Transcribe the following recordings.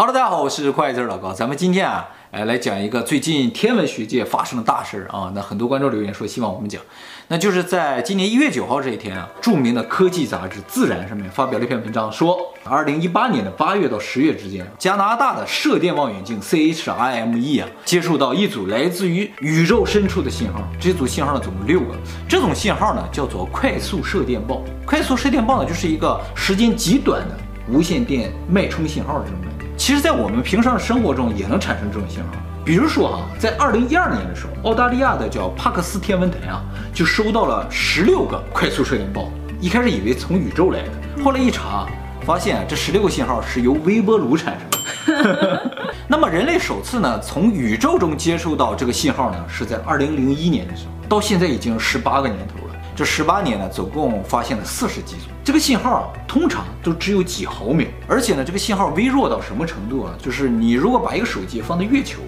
Hello，大家好，我是快字老高。咱们今天啊，来来讲一个最近天文学界发生的大事儿啊。那很多观众留言说希望我们讲，那就是在今年一月九号这一天啊，著名的科技杂志《自然》上面发表了一篇文章，说二零一八年的八月到十月之间，加拿大的射电望远镜 CHIME 啊，接收到一组来自于宇宙深处的信号。这组信号呢，总共六个。这种信号呢，叫做快速射电暴。快速射电暴呢，就是一个时间极短的无线电脉冲信号这种感觉。其实，在我们平常的生活中也能产生这种信号。比如说哈，在二零一二年的时候，澳大利亚的叫帕克斯天文台啊，就收到了十六个快速射电暴。一开始以为从宇宙来的，后来一查，发现这十六个信号是由微波炉产生的。那么，人类首次呢从宇宙中接收到这个信号呢，是在二零零一年的时候，到现在已经十八个年头了。这十八年呢，总共发现了四十几组。这个信号啊，通常都只有几毫秒，而且呢，这个信号微弱到什么程度啊？就是你如果把一个手机放在月球，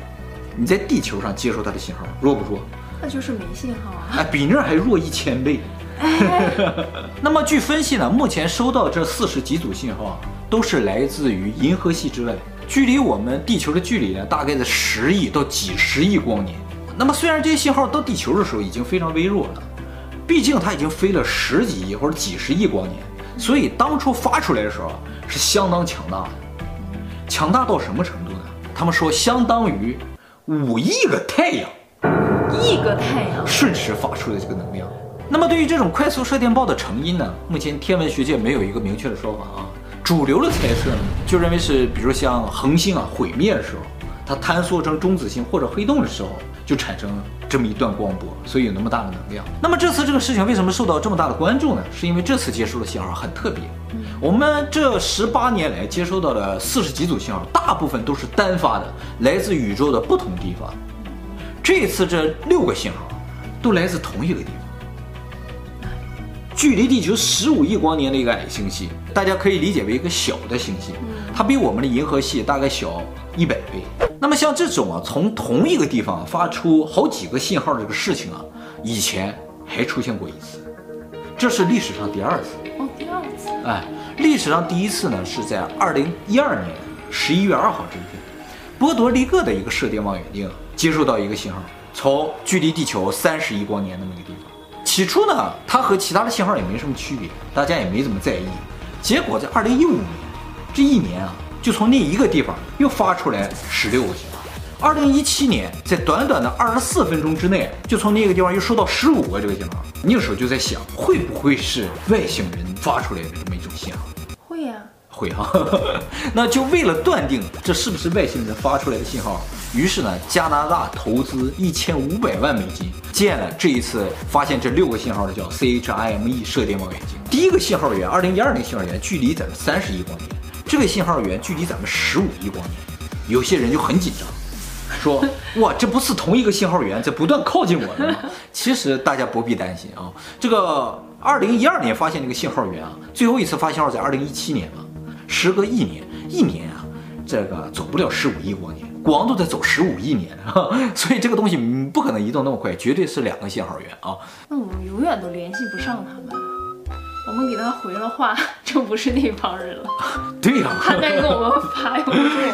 你在地球上接收它的信号，弱不弱？那就是没信号啊！哎，比那儿还弱一千倍。哎、那么据分析呢，目前收到这四十几组信号啊，都是来自于银河系之外，距离我们地球的距离呢，大概在十亿到几十亿光年。那么虽然这些信号到地球的时候已经非常微弱了。毕竟它已经飞了十几亿或者几十亿光年，所以当初发出来的时候是相当强大的，强大到什么程度呢？他们说相当于五亿个太阳，亿个太阳瞬时发出的这个能量。那么对于这种快速射电暴的成因呢，目前天文学界没有一个明确的说法啊。主流的猜测呢，就认为是比如像恒星啊毁灭的时候，它坍缩成中子星或者黑洞的时候。就产生了这么一段光波，所以有那么大的能量。那么这次这个事情为什么受到这么大的关注呢？是因为这次接收的信号很特别。我们这十八年来接收到的四十几组信号，大部分都是单发的，来自宇宙的不同地方。这次这六个信号都来自同一个地方，距离地球十五亿光年的一个矮星系，大家可以理解为一个小的星系，它比我们的银河系大概小一百倍。那么像这种啊，从同一个地方发出好几个信号的这个事情啊，以前还出现过一次，这是历史上第二次。哦，第二次。哎，历史上第一次呢是在二零一二年十一月二号这一天，波多黎各的一个射电望远镜接收到一个信号，从距离地球三十亿光年那么一个地方。起初呢，它和其他的信号也没什么区别，大家也没怎么在意。结果在二零一五年这一年啊。就从那一个地方又发出来十六个信号。二零一七年，在短短的二十四分钟之内，就从那个地方又收到十五个这个信号。那个时候就在想，会不会是外星人发出来的这么一种信号？会呀、啊，会哈。那就为了断定这是不是外星人发出来的信号，于是呢，加拿大投资一千五百万美金建了这一次发现这六个信号的叫 CHIME 射电望远镜。第一个信号源，二零一二年信号源距离咱们三十亿光年。这个信号源距离咱们十五亿光年，有些人就很紧张，说：“ 哇，这不是同一个信号源在不断靠近我们吗？” 其实大家不必担心啊，这个二零一二年发现这个信号源啊，最后一次发信号在二零一七年嘛，时隔一年，一年啊，这个走不了十五亿光年，光都在走十五亿年啊，所以这个东西不可能移动那么快，绝对是两个信号源啊。那我们永远都联系不上他们。给他回了话，就不是那帮人了。对呀、啊，他在给我们发，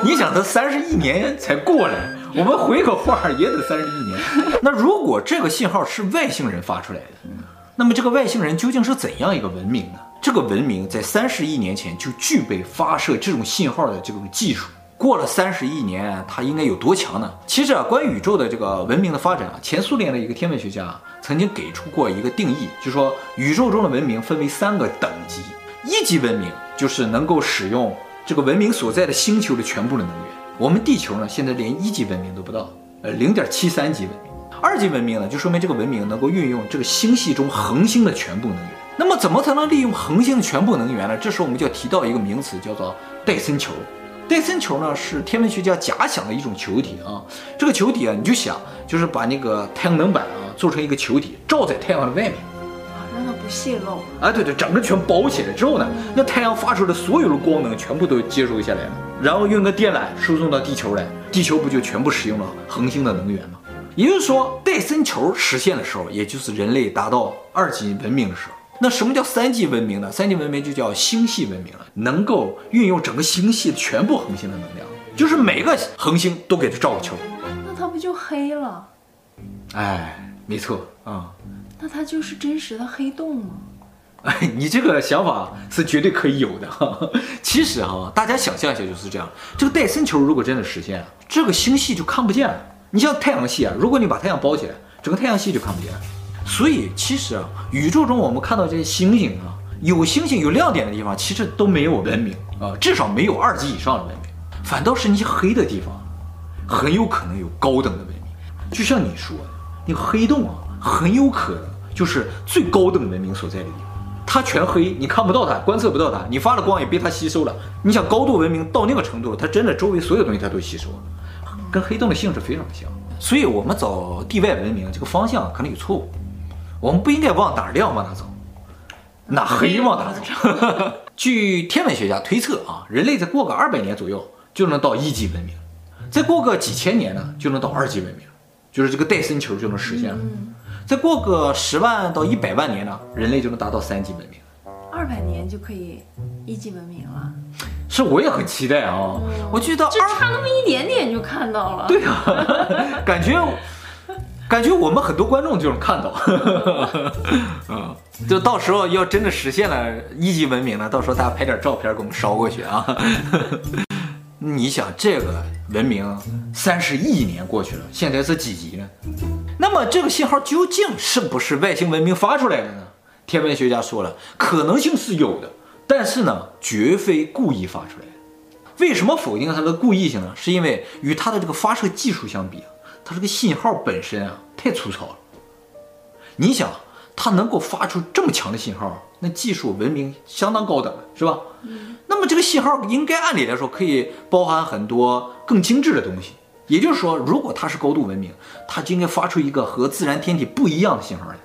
你想他三十亿年才过来，我们回个话也得三十亿年。那如果这个信号是外星人发出来的，那么这个外星人究竟是怎样一个文明呢？这个文明在三十亿年前就具备发射这种信号的这种技术。过了三十亿年，它应该有多强呢？其实啊，关于宇宙的这个文明的发展啊，前苏联的一个天文学家曾经给出过一个定义，就说宇宙中的文明分为三个等级，一级文明就是能够使用这个文明所在的星球的全部的能源。我们地球呢，现在连一级文明都不到，呃，零点七三级文明。二级文明呢，就说明这个文明能够运用这个星系中恒星的全部能源。那么怎么才能利用恒星的全部能源呢？这时候我们就要提到一个名词，叫做戴森球。戴森球呢，是天文学家假想的一种球体啊，这个球体啊，你就想就是把那个太阳能板啊做成一个球体，罩在太阳的外面啊，让它不泄露。啊，对对，整个全包起来之后呢，那太阳发出的所有的光能全部都接收下来了，然后用个电缆输送到地球来，地球不就全部使用了恒星的能源吗？也就是说，戴森球实现的时候，也就是人类达到二级文明的时候。那什么叫三级文明呢？三级文明就叫星系文明了，能够运用整个星系全部恒星的能量，就是每个恒星都给它照个球。那它不就黑了？哎，没错啊。那它就是真实的黑洞吗？哎，你这个想法是绝对可以有的。其实哈，大家想象一下就是这样，这个戴森球如果真的实现了，这个星系就看不见了。你像太阳系啊，如果你把太阳包起来，整个太阳系就看不见了。所以其实啊，宇宙中我们看到这些星星啊，有星星有亮点的地方，其实都没有文明啊，至少没有二级以上的文明。反倒是那些黑的地方，很有可能有高等的文明。就像你说的，那个黑洞啊，很有可能就是最高等文明所在的地方。它全黑，你看不到它，观测不到它，你发的光也被它吸收了。你想高度文明到那个程度，它真的周围所有东西它都吸收了，跟黑洞的性质非常像。所以我们找地外文明这个方向可能有错误。我们不应该往哪亮往哪走，哪黑往哪走。据天文学家推测啊，人类再过个二百年左右就能到一级文明，再过个几千年呢就能到二级文明，就是这个戴森球就能实现了。再过个十万到一百万年呢，人类就能达到三级文明。二百年就可以一级文明了，是我也很期待啊！我觉得就差那么一点点就看到了。对啊，感觉。感觉我们很多观众就能看到，嗯，就到时候要真的实现了一级文明了，到时候大家拍点照片给我们捎过去啊。你想这个文明三十亿年过去了，现在是几级呢？那么这个信号究竟是不是外星文明发出来的呢？天文学家说了，可能性是有的，但是呢，绝非故意发出来的。为什么否定它的故意性呢？是因为与它的这个发射技术相比啊。它这个信号本身啊太粗糙了，你想它能够发出这么强的信号，那技术文明相当高等了，是吧？嗯。那么这个信号应该按理来说可以包含很多更精致的东西，也就是说，如果它是高度文明，它就应该发出一个和自然天体不一样的信号来，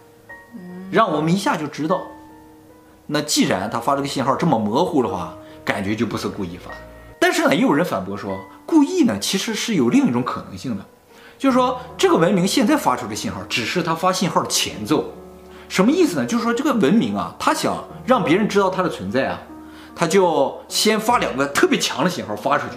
嗯，让我们一下就知道。那既然它发这个信号这么模糊的话，感觉就不是故意发的。但是呢，也有人反驳说，故意呢其实是有另一种可能性的。就是说，这个文明现在发出的信号，只是它发信号的前奏。什么意思呢？就是说，这个文明啊，它想让别人知道它的存在啊，它就先发两个特别强的信号发出去，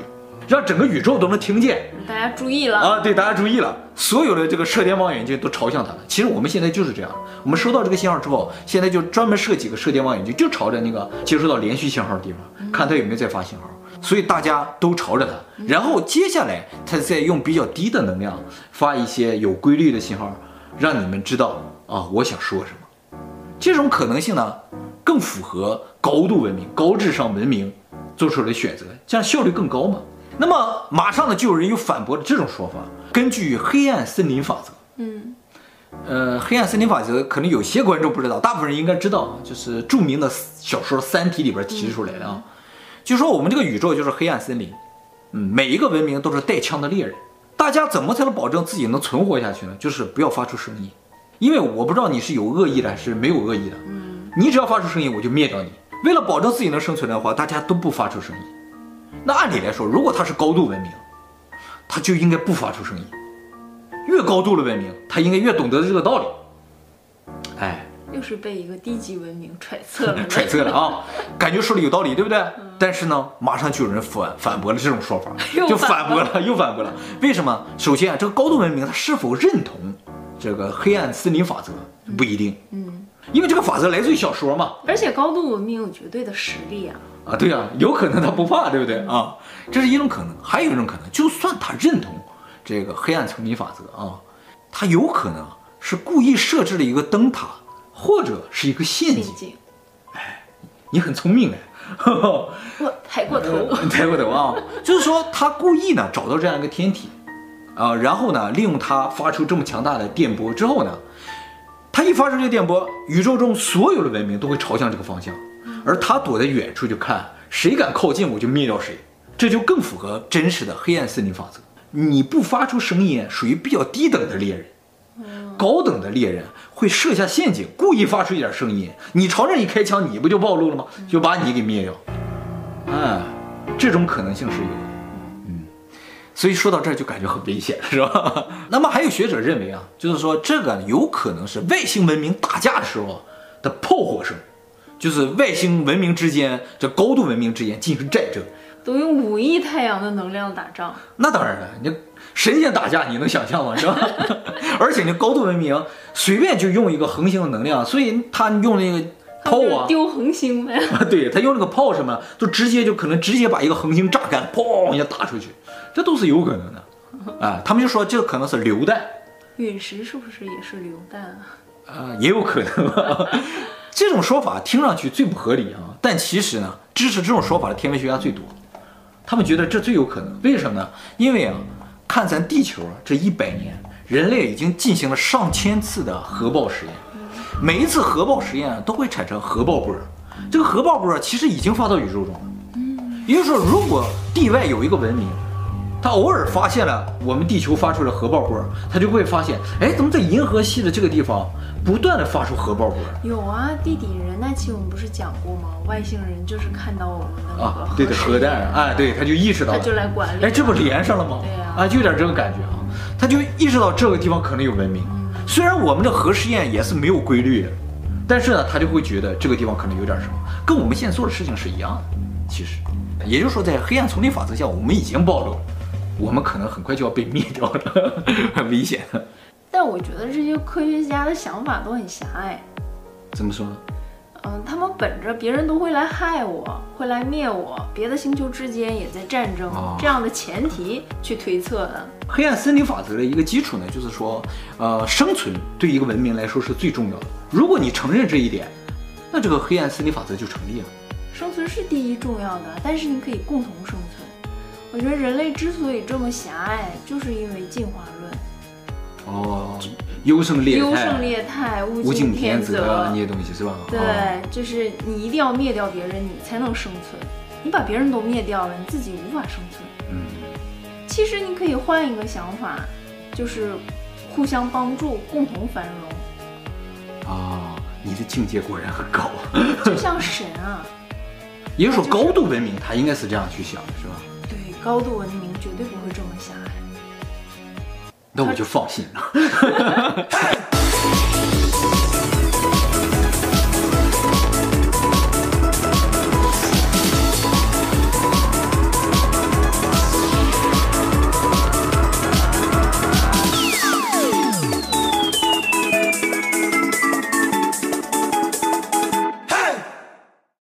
让整个宇宙都能听见。大家注意了啊！对，大家注意了，所有的这个射电望远镜都朝向它了。其实我们现在就是这样，我们收到这个信号之后，现在就专门设几个射电望远镜，就朝着那个接收到连续信号的地方，看它有没有在发信号。所以大家都朝着它，然后接下来它再用比较低的能量发一些有规律的信号，让你们知道啊，我想说什么。这种可能性呢，更符合高度文明、高智商文明做出来的选择，这样效率更高嘛。那么马上呢，就有人又反驳了这种说法。根据黑暗森林法则，嗯，呃，黑暗森林法则可能有些观众不知道，大部分人应该知道，就是著名的小说《三体》里边提出来的啊。就说我们这个宇宙就是黑暗森林，嗯，每一个文明都是带枪的猎人，大家怎么才能保证自己能存活下去呢？就是不要发出声音，因为我不知道你是有恶意的还是没有恶意的，嗯，你只要发出声音，我就灭掉你。为了保证自己能生存的话，大家都不发出声音。那按理来说，如果它是高度文明，它就应该不发出声音。越高度的文明，它应该越懂得这个道理。哎。又是被一个低级文明揣测了，揣测了啊，感觉说的有道理，对不对？嗯、但是呢，马上就有人反反驳了这种说法，就反驳了，又反驳了。为什么？首先啊，这个高度文明它是否认同这个黑暗森林法则不一定，嗯，因为这个法则来自于小说嘛。而且高度文明有绝对的实力啊，啊，对啊，有可能他不怕，对不对啊？这是一种可能，还有一种可能，就算他认同这个黑暗森林法则啊，他有可能是故意设置了一个灯塔。或者是一个陷阱，哎，你很聪明哎，我抬过头，抬过头啊，就是说他故意呢找到这样一个天体，啊，然后呢利用它发出这么强大的电波之后呢，他一发出这个电波，宇宙中所有的文明都会朝向这个方向，而他躲在远处就看，谁敢靠近我就灭掉谁，这就更符合真实的黑暗森林法则。你不发出声音，属于比较低等的猎人。高等的猎人会设下陷阱，故意发出一点声音，你朝这一开枪，你不就暴露了吗？就把你给灭掉。哎，这种可能性是有的。嗯，所以说到这儿就感觉很危险，是吧？那么还有学者认为啊，就是说这个有可能是外星文明打架的时候，的炮火声，就是外星文明之间这高度文明之间进行战争，都用五亿太阳的能量打仗。那当然了，你神仙打架你能想象吗？是吧？而且你高度文明随便就用一个恒星的能量，所以他用那个炮啊，丢恒星呗。对，他用那个炮什么，就直接就可能直接把一个恒星炸干，砰一下打出去，这都是有可能的。啊，他们就说这可能是流弹。陨石是不是也是流弹啊？啊，也有可能。这种说法听上去最不合理啊，但其实呢，支持这种说法的天文学家最多。他们觉得这最有可能，为什么呢？因为啊，看咱地球这一百年，人类已经进行了上千次的核爆实验，每一次核爆实验都会产生核爆波。这个核爆波其实已经发到宇宙中了。也就是说，如果地外有一个文明。他偶尔发现了我们地球发出的核爆波，他就会发现，哎，怎么在银河系的这个地方不断的发出核爆波？有啊，地底人那期我们不是讲过吗？外星人就是看到我们的那个啊，对的核弹，哎，对，他就意识到，他就来管理，哎，这不连上了吗？对呀，啊，就有点这个感觉啊，他就意识到这个地方可能有文明，虽然我们的核试验也是没有规律的，但是呢，他就会觉得这个地方可能有点什么，跟我们现在做的事情是一样的。其实，也就是说，在黑暗丛林法则下，我们已经暴露了。我们可能很快就要被灭掉了，很危险。但我觉得这些科学家的想法都很狭隘。怎么说呢？嗯，他们本着别人都会来害我，会来灭我，别的星球之间也在战争，哦，这样的前提去推测的。黑暗森林法则的一个基础呢，就是说，呃，生存对一个文明来说是最重要的。如果你承认这一点，那这个黑暗森林法则就成立了。生存是第一重要的，但是你可以共同生存。我觉得人类之所以这么狭隘，就是因为进化论。哦，优胜劣汰，优胜劣汰，物竞天择那些东西是吧？对，就是你一定要灭掉别人，你才能生存。你把别人都灭掉了，你自己无法生存。嗯，其实你可以换一个想法，就是互相帮助，共同繁荣。啊，你的境界果然很高，就像 神啊。也就是说，高度文明，他应该是这样去想的，是吧？高度文明绝对不会这么狭隘。那我就放心了。